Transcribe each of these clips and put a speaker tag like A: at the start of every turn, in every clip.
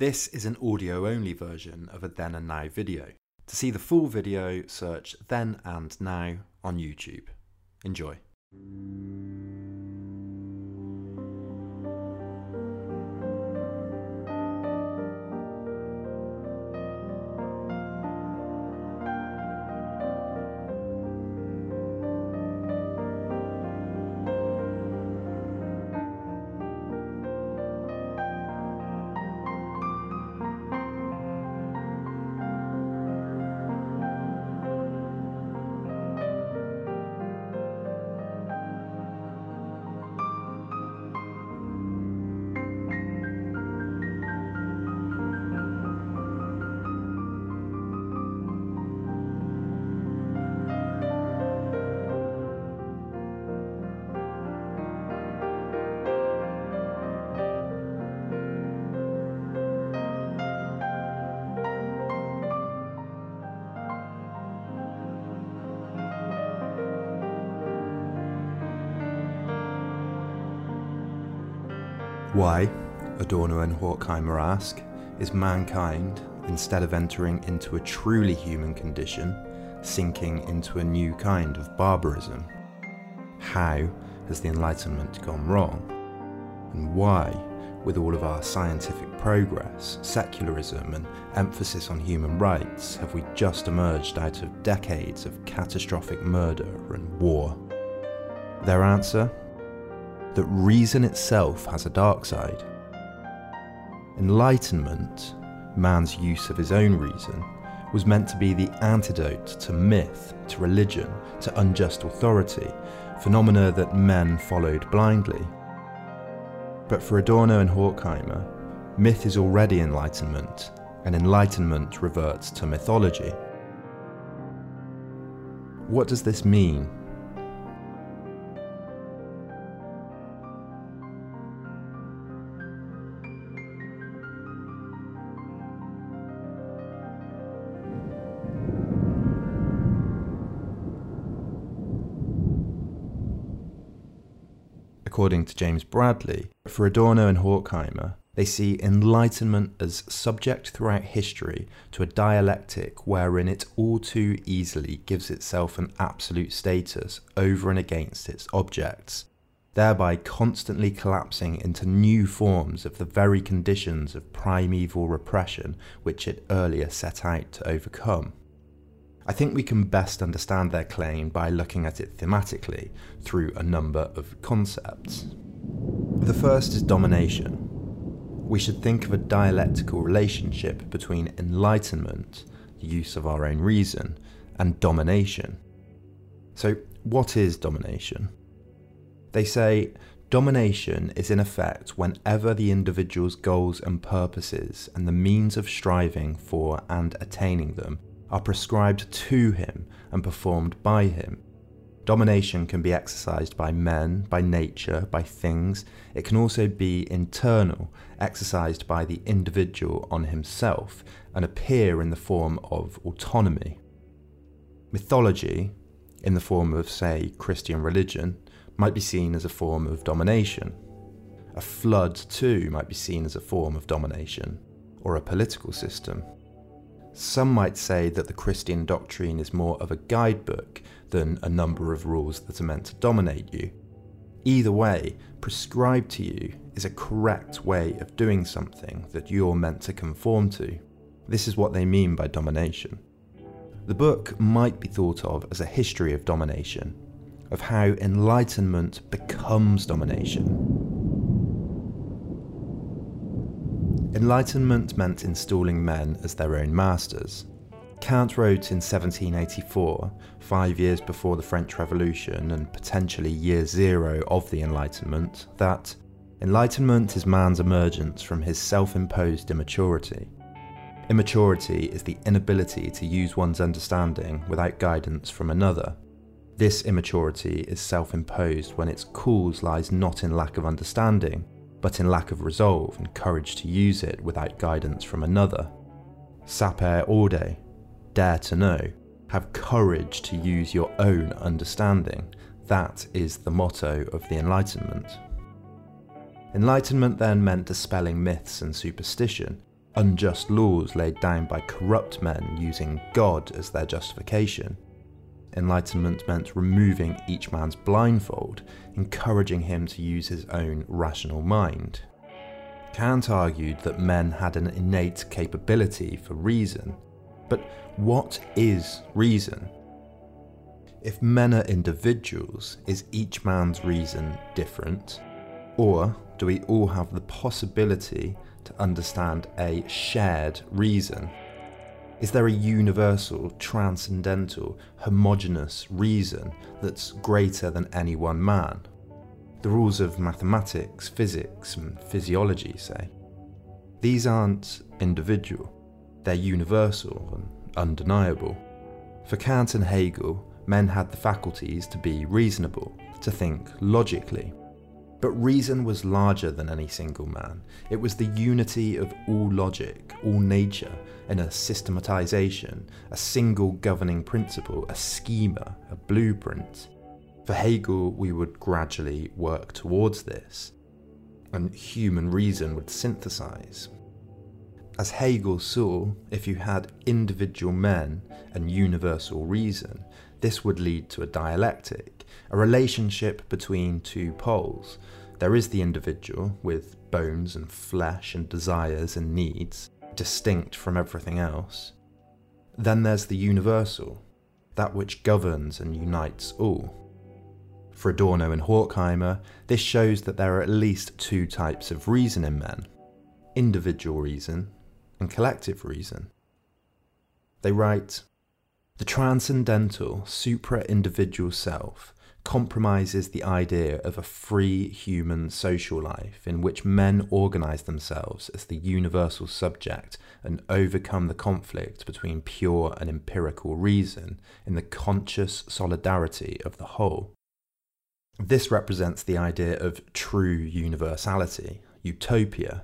A: This is an audio only version of a then and now video. To see the full video, search then and now on YouTube. Enjoy. Why, Adorno and Horkheimer ask, is mankind, instead of entering into a truly human condition, sinking into a new kind of barbarism? How has the Enlightenment gone wrong? And why, with all of our scientific progress, secularism, and emphasis on human rights, have we just emerged out of decades of catastrophic murder and war? Their answer? That reason itself has a dark side. Enlightenment, man's use of his own reason, was meant to be the antidote to myth, to religion, to unjust authority, phenomena that men followed blindly. But for Adorno and Horkheimer, myth is already enlightenment, and enlightenment reverts to mythology. What does this mean according to James Bradley, for Adorno and Horkheimer, they see enlightenment as subject throughout history to a dialectic wherein it all too easily gives itself an absolute status over and against its objects, thereby constantly collapsing into new forms of the very conditions of primeval repression which it earlier set out to overcome. I think we can best understand their claim by looking at it thematically through a number of concepts. The first is domination. We should think of a dialectical relationship between enlightenment, the use of our own reason, and domination. So, what is domination? They say domination is in effect whenever the individual's goals and purposes and the means of striving for and attaining them are prescribed to him and performed by him. Domination can be exercised by men, by nature, by things. It can also be internal, exercised by the individual on himself, and appear in the form of autonomy. Mythology, in the form of, say, Christian religion, might be seen as a form of domination. A flood, too, might be seen as a form of domination, or a political system. Some might say that the Christian doctrine is more of a guidebook than a number of rules that are meant to dominate you. Either way, prescribed to you is a correct way of doing something that you're meant to conform to. This is what they mean by domination. The book might be thought of as a history of domination, of how enlightenment becomes domination, Enlightenment meant installing men as their own masters. Kant wrote in 1784, five years before the French Revolution and potentially year zero of the Enlightenment, that Enlightenment is man's emergence from his self imposed immaturity. Immaturity is the inability to use one's understanding without guidance from another. This immaturity is self imposed when its cause lies not in lack of understanding, but in lack of resolve and courage to use it without guidance from another. Sapere aude, dare to know, have courage to use your own understanding. That is the motto of the Enlightenment. Enlightenment then meant dispelling myths and superstition. unjust laws laid down by corrupt men using God as their justification. Enlightenment meant removing each man's blindfold, encouraging him to use his own rational mind. Kant argued that men had an innate capability for reason. But what is reason? If men are individuals, is each man's reason different? Or do we all have the possibility to understand a shared reason? Is there a universal, transcendental, homogeneous reason that's greater than any one man? The rules of mathematics, physics, and physiology say. These aren't individual, they're universal and undeniable. For Kant and Hegel, men had the faculties to be reasonable, to think logically. But reason was larger than any single man. It was the unity of all logic, all nature, in a systematization, a single governing principle, a schema, a blueprint. For Hegel, we would gradually work towards this, and human reason would synthesize. As Hegel saw, if you had individual men and universal reason, this would lead to a dialectic, a relationship between two poles. There is the individual, with bones and flesh and desires and needs, distinct from everything else. Then there's the universal, that which governs and unites all. For Adorno and Horkheimer, this shows that there are at least two types of reason in men individual reason and collective reason. They write the transcendental, supra individual self compromises the idea of a free human social life in which men organize themselves as the universal subject and overcome the conflict between pure and empirical reason in the conscious solidarity of the whole. This represents the idea of true universality, utopia.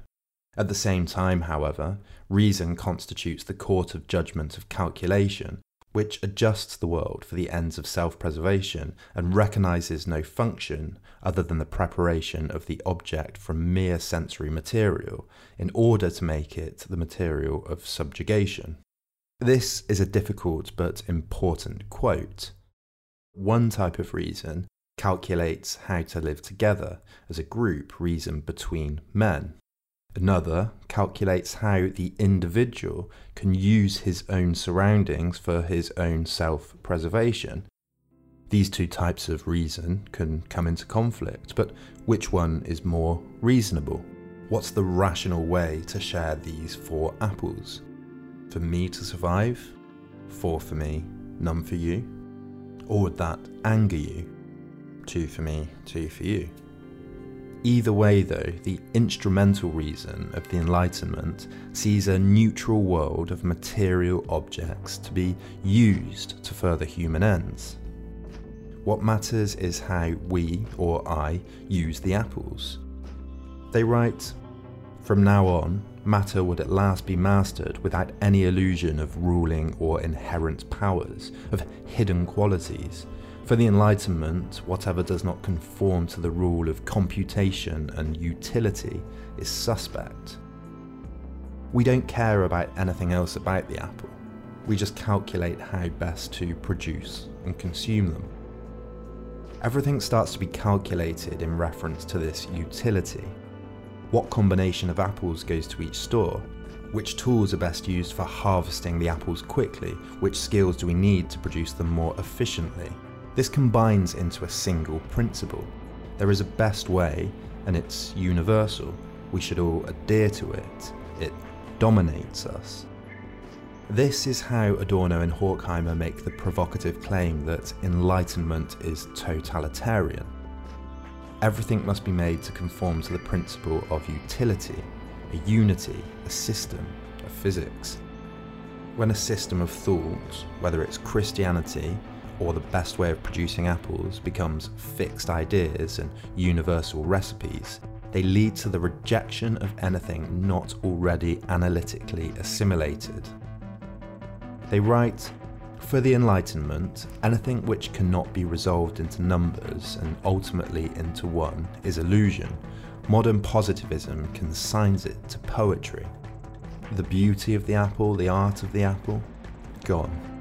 A: At the same time, however, reason constitutes the court of judgment of calculation which adjusts the world for the ends of self preservation and recognizes no function other than the preparation of the object from mere sensory material in order to make it the material of subjugation. This is a difficult but important quote. One type of reason calculates how to live together as a group reason between men. Another calculates how the individual can use his own surroundings for his own self preservation. These two types of reason can come into conflict, but which one is more reasonable? What's the rational way to share these four apples? For me to survive? Four for me, none for you? Or would that anger you? Two for me, two for you. Either way, though, the instrumental reason of the Enlightenment sees a neutral world of material objects to be used to further human ends. What matters is how we, or I, use the apples. They write, From now on, matter would at last be mastered without any illusion of ruling or inherent powers, of hidden qualities, for the Enlightenment, whatever does not conform to the rule of computation and utility is suspect. We don't care about anything else about the apple. We just calculate how best to produce and consume them. Everything starts to be calculated in reference to this utility. What combination of apples goes to each store? Which tools are best used for harvesting the apples quickly? Which skills do we need to produce them more efficiently? This combines into a single principle. There is a best way, and it's universal. We should all adhere to it. It dominates us. This is how Adorno and Horkheimer make the provocative claim that enlightenment is totalitarian. Everything must be made to conform to the principle of utility, a unity, a system, a physics. When a system of thought, whether it's Christianity, or the best way of producing apples becomes fixed ideas and universal recipes, they lead to the rejection of anything not already analytically assimilated. They write, for the Enlightenment, anything which cannot be resolved into numbers and ultimately into one is illusion. Modern positivism consigns it to poetry. The beauty of the apple, the art of the apple, gone.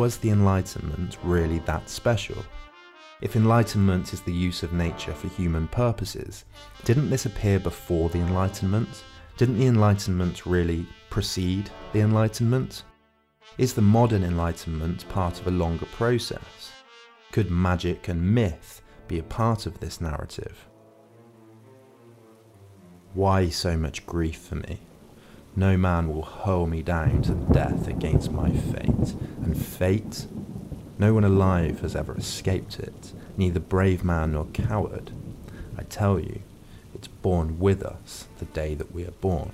A: Was the Enlightenment really that special? If enlightenment is the use of nature for human purposes, didn't this appear before the Enlightenment? Didn't the Enlightenment really precede the Enlightenment? Is the modern Enlightenment part of a longer process? Could magic and myth be a part of this narrative? Why so much grief for me? No man will hurl me down to death against my fate. And fate? No one alive has ever escaped it, neither brave man nor coward. I tell you, it's born with us the day that we are born.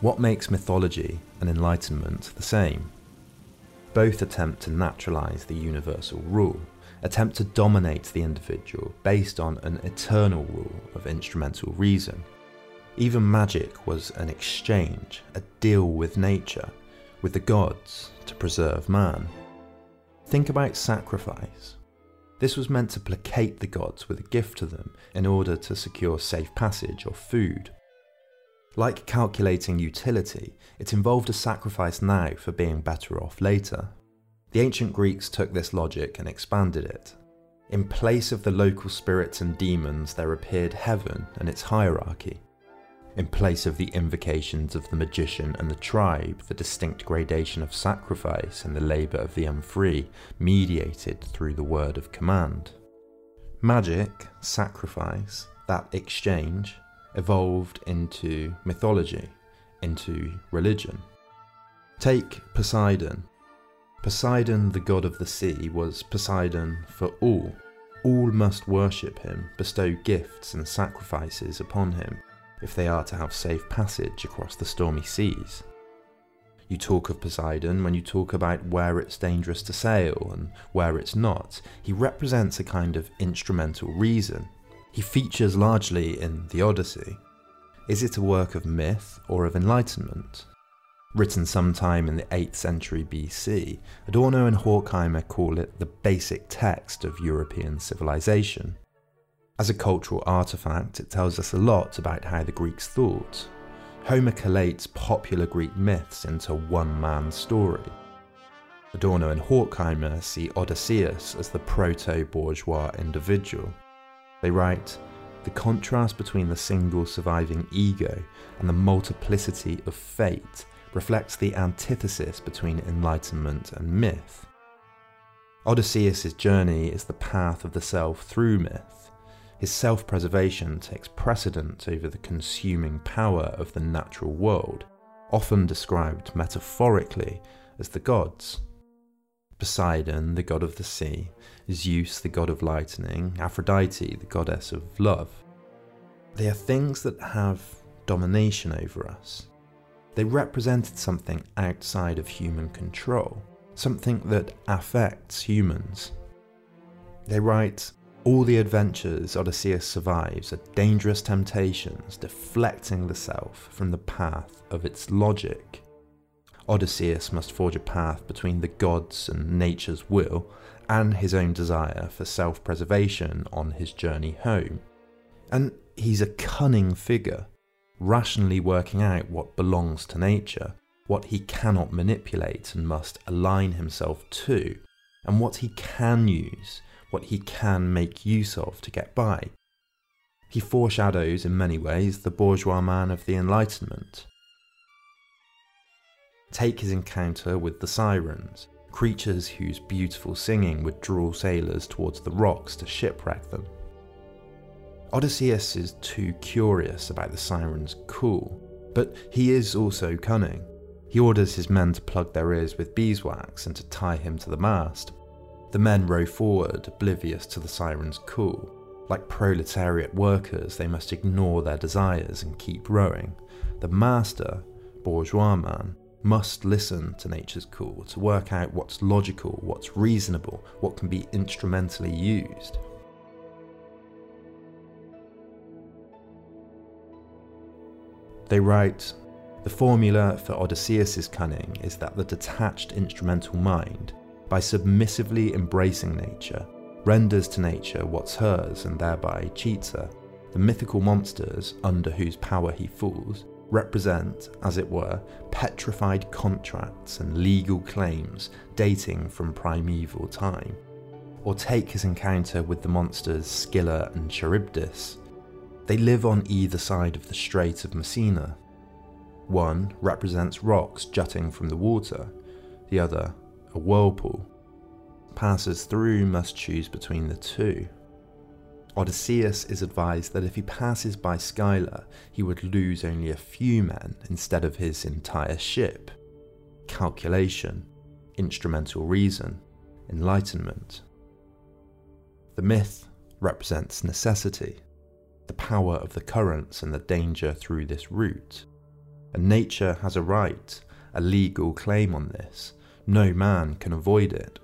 A: What makes mythology and enlightenment the same? Both attempt to naturalize the universal rule, attempt to dominate the individual based on an eternal rule of instrumental reason. Even magic was an exchange, a deal with nature, with the gods, to preserve man. Think about sacrifice. This was meant to placate the gods with a gift to them in order to secure safe passage or food. Like calculating utility, it involved a sacrifice now for being better off later. The ancient Greeks took this logic and expanded it. In place of the local spirits and demons, there appeared heaven and its hierarchy. In place of the invocations of the magician and the tribe, the distinct gradation of sacrifice and the labour of the unfree, mediated through the word of command. Magic, sacrifice, that exchange, evolved into mythology, into religion. Take Poseidon, Poseidon, the god of the sea, was Poseidon for all. All must worship him, bestow gifts and sacrifices upon him, if they are to have safe passage across the stormy seas. You talk of Poseidon when you talk about where it's dangerous to sail and where it's not. He represents a kind of instrumental reason. He features largely in the Odyssey. Is it a work of myth or of enlightenment? Written sometime in the 8th century BC, Adorno and Horkheimer call it the basic text of European civilization. As a cultural artifact, it tells us a lot about how the Greeks thought. Homer collates popular Greek myths into one man's story. Adorno and Horkheimer see Odysseus as the proto bourgeois individual. They write, the contrast between the single surviving ego and the multiplicity of fate reflects the antithesis between enlightenment and myth. Odysseus' journey is the path of the self through myth. His self preservation takes precedent over the consuming power of the natural world, often described metaphorically as the gods. Poseidon, the god of the sea, Zeus, the god of lightning, Aphrodite, the goddess of love. They are things that have domination over us, they represented something outside of human control, something that affects humans. They write, all the adventures Odysseus survives are dangerous temptations deflecting the self from the path of its logic. Odysseus must forge a path between the gods and nature's will and his own desire for self preservation on his journey home. And he's a cunning figure rationally working out what belongs to nature, what he cannot manipulate and must align himself to, and what he can use, what he can make use of to get by. He foreshadows in many ways the bourgeois man of the Enlightenment. Take his encounter with the sirens, creatures whose beautiful singing would draw sailors towards the rocks to shipwreck them. Odysseus is too curious about the siren's call, but he is also cunning. He orders his men to plug their ears with beeswax and to tie him to the mast. The men row forward, oblivious to the siren's call. Like proletariat workers, they must ignore their desires and keep rowing. The master, bourgeois man, must listen to nature's call to work out what's logical, what's reasonable, what can be instrumentally used. They write The formula for Odysseus's cunning is that the detached instrumental mind, by submissively embracing nature, renders to nature what's hers and thereby cheats her. The mythical monsters under whose power he falls represent, as it were, petrified contracts and legal claims dating from primeval time. Or take his encounter with the monsters Scylla and Charybdis. They live on either side of the Strait of Messina. One represents rocks jutting from the water, the other, a whirlpool. Passers through must choose between the two. Odysseus is advised that if he passes by Scylla, he would lose only a few men instead of his entire ship. Calculation, instrumental reason, enlightenment. The myth represents necessity, the power of the currents and the danger through this route. And nature has a right, a legal claim on this. No man can avoid it.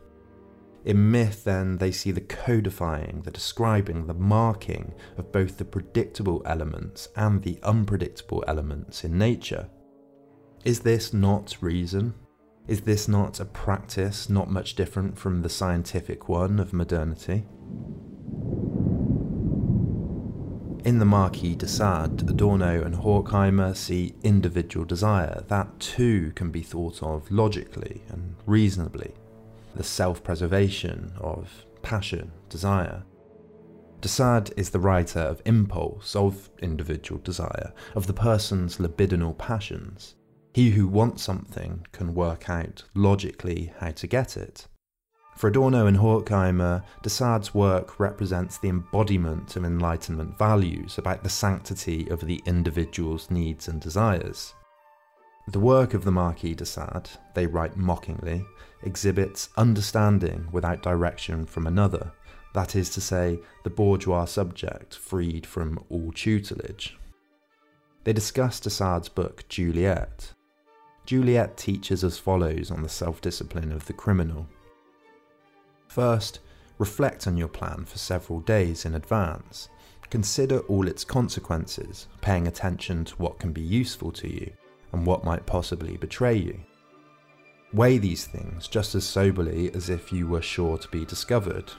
A: In myth, then, they see the codifying, the describing, the marking of both the predictable elements and the unpredictable elements in nature. Is this not reason? Is this not a practice not much different from the scientific one of modernity? In the Marquis de Sade, Adorno and Horkheimer see individual desire that too can be thought of logically and reasonably the self preservation of passion, desire. De Sade is the writer of impulse, of individual desire, of the person's libidinal passions. He who wants something can work out logically how to get it. For Adorno and Horkheimer, de work represents the embodiment of Enlightenment values about the sanctity of the individual's needs and desires. The work of the Marquis de Sade, they write mockingly, exhibits understanding without direction from another, that is to say, the bourgeois subject freed from all tutelage. They discuss de Sade's book Juliette. Juliette teaches as follows on the self discipline of the criminal. First, reflect on your plan for several days in advance. Consider all its consequences, paying attention to what can be useful to you and what might possibly betray you. Weigh these things just as soberly as if you were sure to be discovered.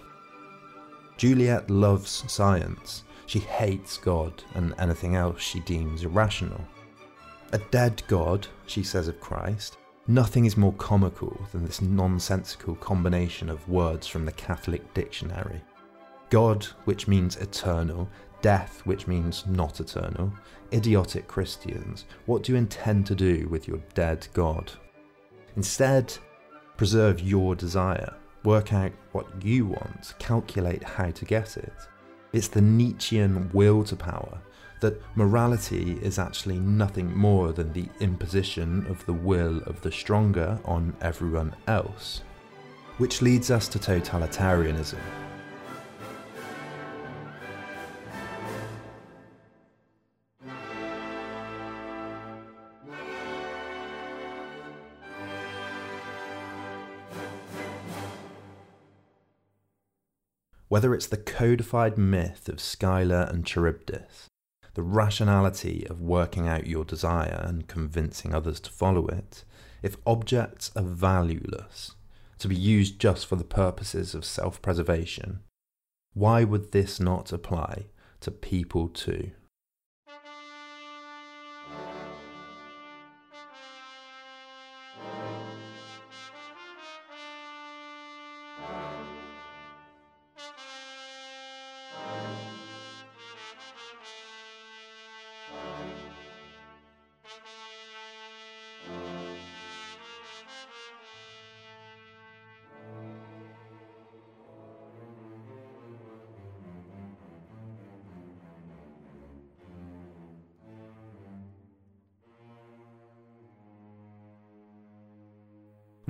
A: Juliette loves science. She hates God and anything else she deems irrational. A dead God, she says of Christ, nothing is more comical than this nonsensical combination of words from the Catholic dictionary. God, which means eternal, death, which means not eternal, idiotic Christians, what do you intend to do with your dead God? Instead, preserve your desire, work out what you want, calculate how to get it. It's the Nietzschean will to power that morality is actually nothing more than the imposition of the will of the stronger on everyone else. Which leads us to totalitarianism, Whether it's the codified myth of Scylla and Charybdis, the rationality of working out your desire and convincing others to follow it, if objects are valueless, to be used just for the purposes of self preservation, why would this not apply to people too?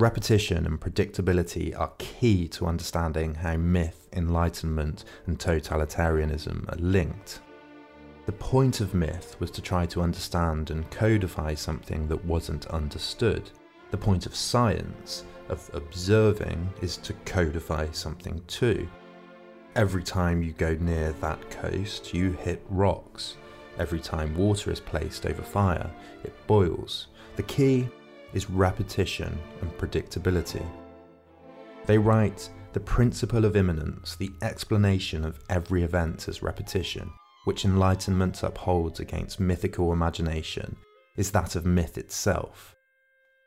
A: Repetition and predictability are key to understanding how myth, enlightenment, and totalitarianism are linked. The point of myth was to try to understand and codify something that wasn't understood. The point of science, of observing, is to codify something too. Every time you go near that coast, you hit rocks. Every time water is placed over fire, it boils. The key is repetition and predictability. They write, the principle of immanence, the explanation of every event as repetition, which Enlightenment upholds against mythical imagination, is that of myth itself.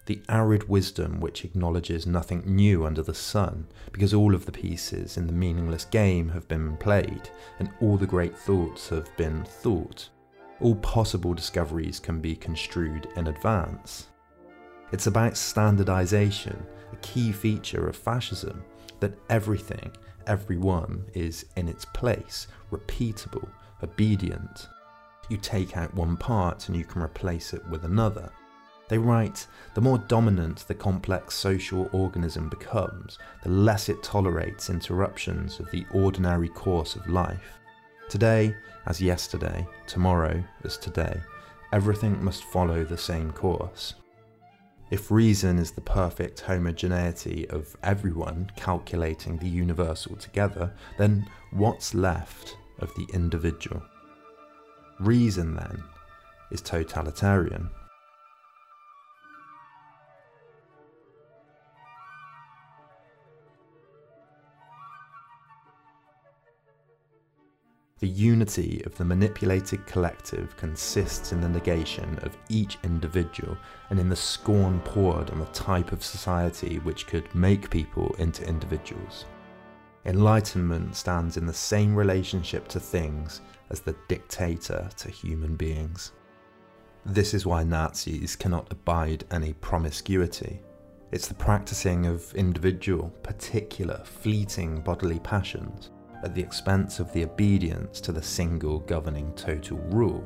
A: The arid wisdom which acknowledges nothing new under the sun, because all of the pieces in the meaningless game have been played, and all the great thoughts have been thought. All possible discoveries can be construed in advance. It's about standardization, a key feature of fascism, that everything, everyone is in its place, repeatable, obedient. You take out one part and you can replace it with another. They write, the more dominant the complex social organism becomes, the less it tolerates interruptions of the ordinary course of life. Today, as yesterday, tomorrow as today, everything must follow the same course. If reason is the perfect homogeneity of everyone calculating the universal together, then what's left of the individual? Reason, then, is totalitarian. The unity of the manipulated collective consists in the negation of each individual and in the scorn poured on the type of society which could make people into individuals. Enlightenment stands in the same relationship to things as the dictator to human beings. This is why Nazis cannot abide any promiscuity. It's the practicing of individual, particular, fleeting bodily passions at the expense of the obedience to the single governing total rule.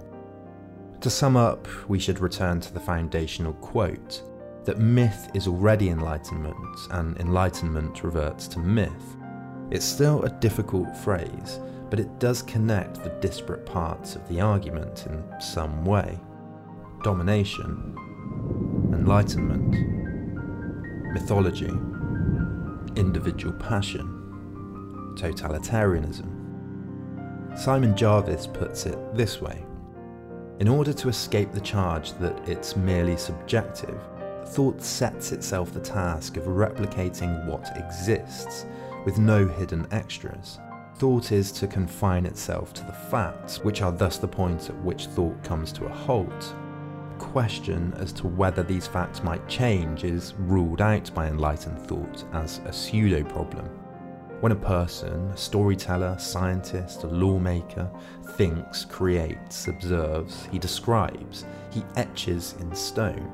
A: To sum up, we should return to the foundational quote that myth is already enlightenment and enlightenment reverts to myth. It's still a difficult phrase, but it does connect the disparate parts of the argument in some way. Domination, enlightenment, mythology, individual passion totalitarianism. Simon Jarvis puts it this way In order to escape the charge that it's merely subjective, thought sets itself the task of replicating what exists, with no hidden extras. Thought is to confine itself to the facts, which are thus the point at which thought comes to a halt. Question as to whether these facts might change is ruled out by enlightened thought as a pseudo problem. When a person, a storyteller, scientist, a lawmaker, thinks, creates, observes, he describes, he etches in stone,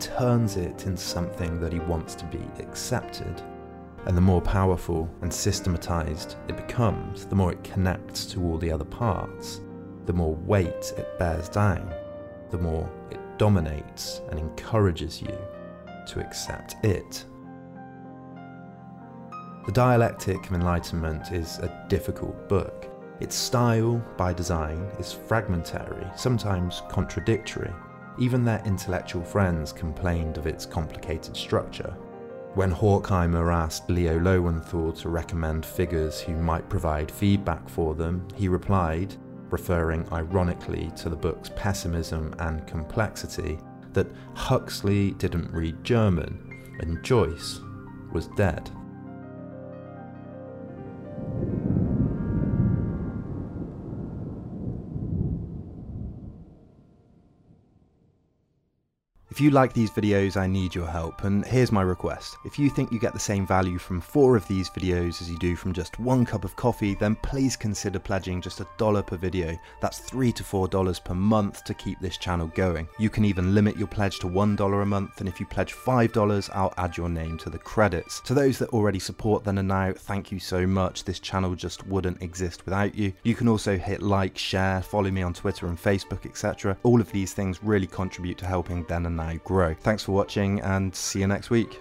A: turns it into something that he wants to be accepted. And the more powerful and systematized it becomes, the more it connects to all the other parts, the more weight it bears down, the more it dominates and encourages you to accept it. The Dialectic of Enlightenment is a difficult book. Its style, by design, is fragmentary, sometimes contradictory. Even their intellectual friends complained of its complicated structure. When Horkheimer asked Leo Lowenthal to recommend figures who might provide feedback for them, he replied, referring ironically to the book's pessimism and complexity, that Huxley didn't read German and Joyce was dead. If you like these videos, I need your help, and here's my request. If you think you get the same value from four of these videos as you do from just one cup of coffee, then please consider pledging just a dollar per video. That's three to four dollars per month to keep this channel going. You can even limit your pledge to one dollar a month, and if you pledge five dollars, I'll add your name to the credits. To those that already support Then and Now, thank you so much. This channel just wouldn't exist without you. You can also hit like, share, follow me on Twitter and Facebook, etc. All of these things really contribute to helping Then and Now grow. Thanks for watching and see you next week.